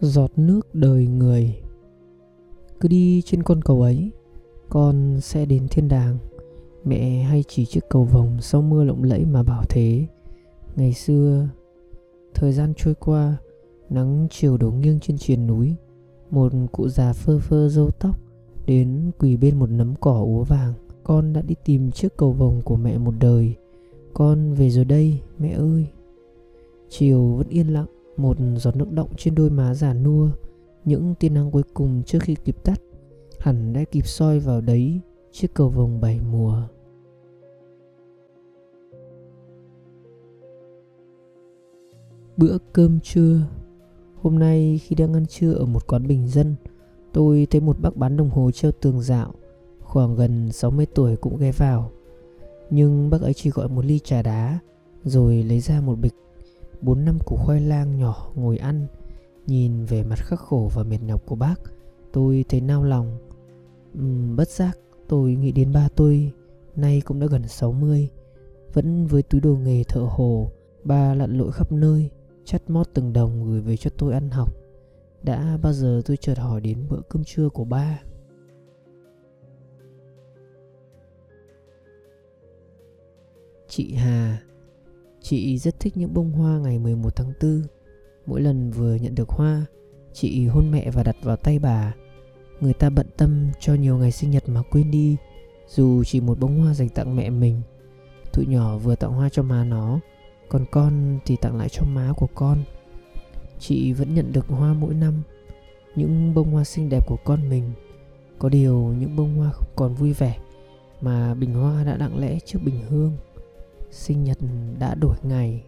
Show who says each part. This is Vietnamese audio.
Speaker 1: giọt nước đời người. Cứ đi trên con cầu ấy, con sẽ đến thiên đàng. Mẹ hay chỉ chiếc cầu vồng sau mưa lộng lẫy mà bảo thế. Ngày xưa, thời gian trôi qua, nắng chiều đổ nghiêng trên triền núi. Một cụ già phơ phơ râu tóc đến quỳ bên một nấm cỏ úa vàng. Con đã đi tìm chiếc cầu vồng của mẹ một đời. Con về rồi đây, mẹ ơi. Chiều vẫn yên lặng một giọt nước động trên đôi má già nua. Những tia nắng cuối cùng trước khi kịp tắt hẳn đã kịp soi vào đấy chiếc cầu vồng bảy mùa. Bữa cơm trưa. Hôm nay khi đang ăn trưa ở một quán bình dân, tôi thấy một bác bán đồng hồ treo tường dạo, khoảng gần 60 tuổi cũng ghé vào. Nhưng bác ấy chỉ gọi một ly trà đá, rồi lấy ra một bịch bốn năm củ khoai lang nhỏ ngồi ăn nhìn về mặt khắc khổ và mệt nhọc của bác tôi thấy nao lòng. Uhm, bất giác tôi nghĩ đến ba tôi nay cũng đã gần 60 vẫn với túi đồ nghề thợ hồ ba lặn lội khắp nơi chắt mót từng đồng gửi về cho tôi ăn học. Đã bao giờ tôi chợt hỏi đến bữa cơm trưa của ba? Chị Hà Chị rất thích những bông hoa ngày 11 tháng 4 Mỗi lần vừa nhận được hoa, Chị hôn mẹ và đặt vào tay bà. Người ta bận tâm cho nhiều ngày sinh nhật mà quên đi, Dù chỉ một bông hoa dành tặng mẹ mình. Tụi nhỏ vừa tặng hoa cho má nó, Còn con thì tặng lại cho má của con. Chị vẫn nhận được hoa mỗi năm, Những bông hoa xinh đẹp của con mình. Có điều những bông hoa không còn vui vẻ, Mà bình hoa đã đặng lẽ trước bình hương sinh nhật đã đổi ngày.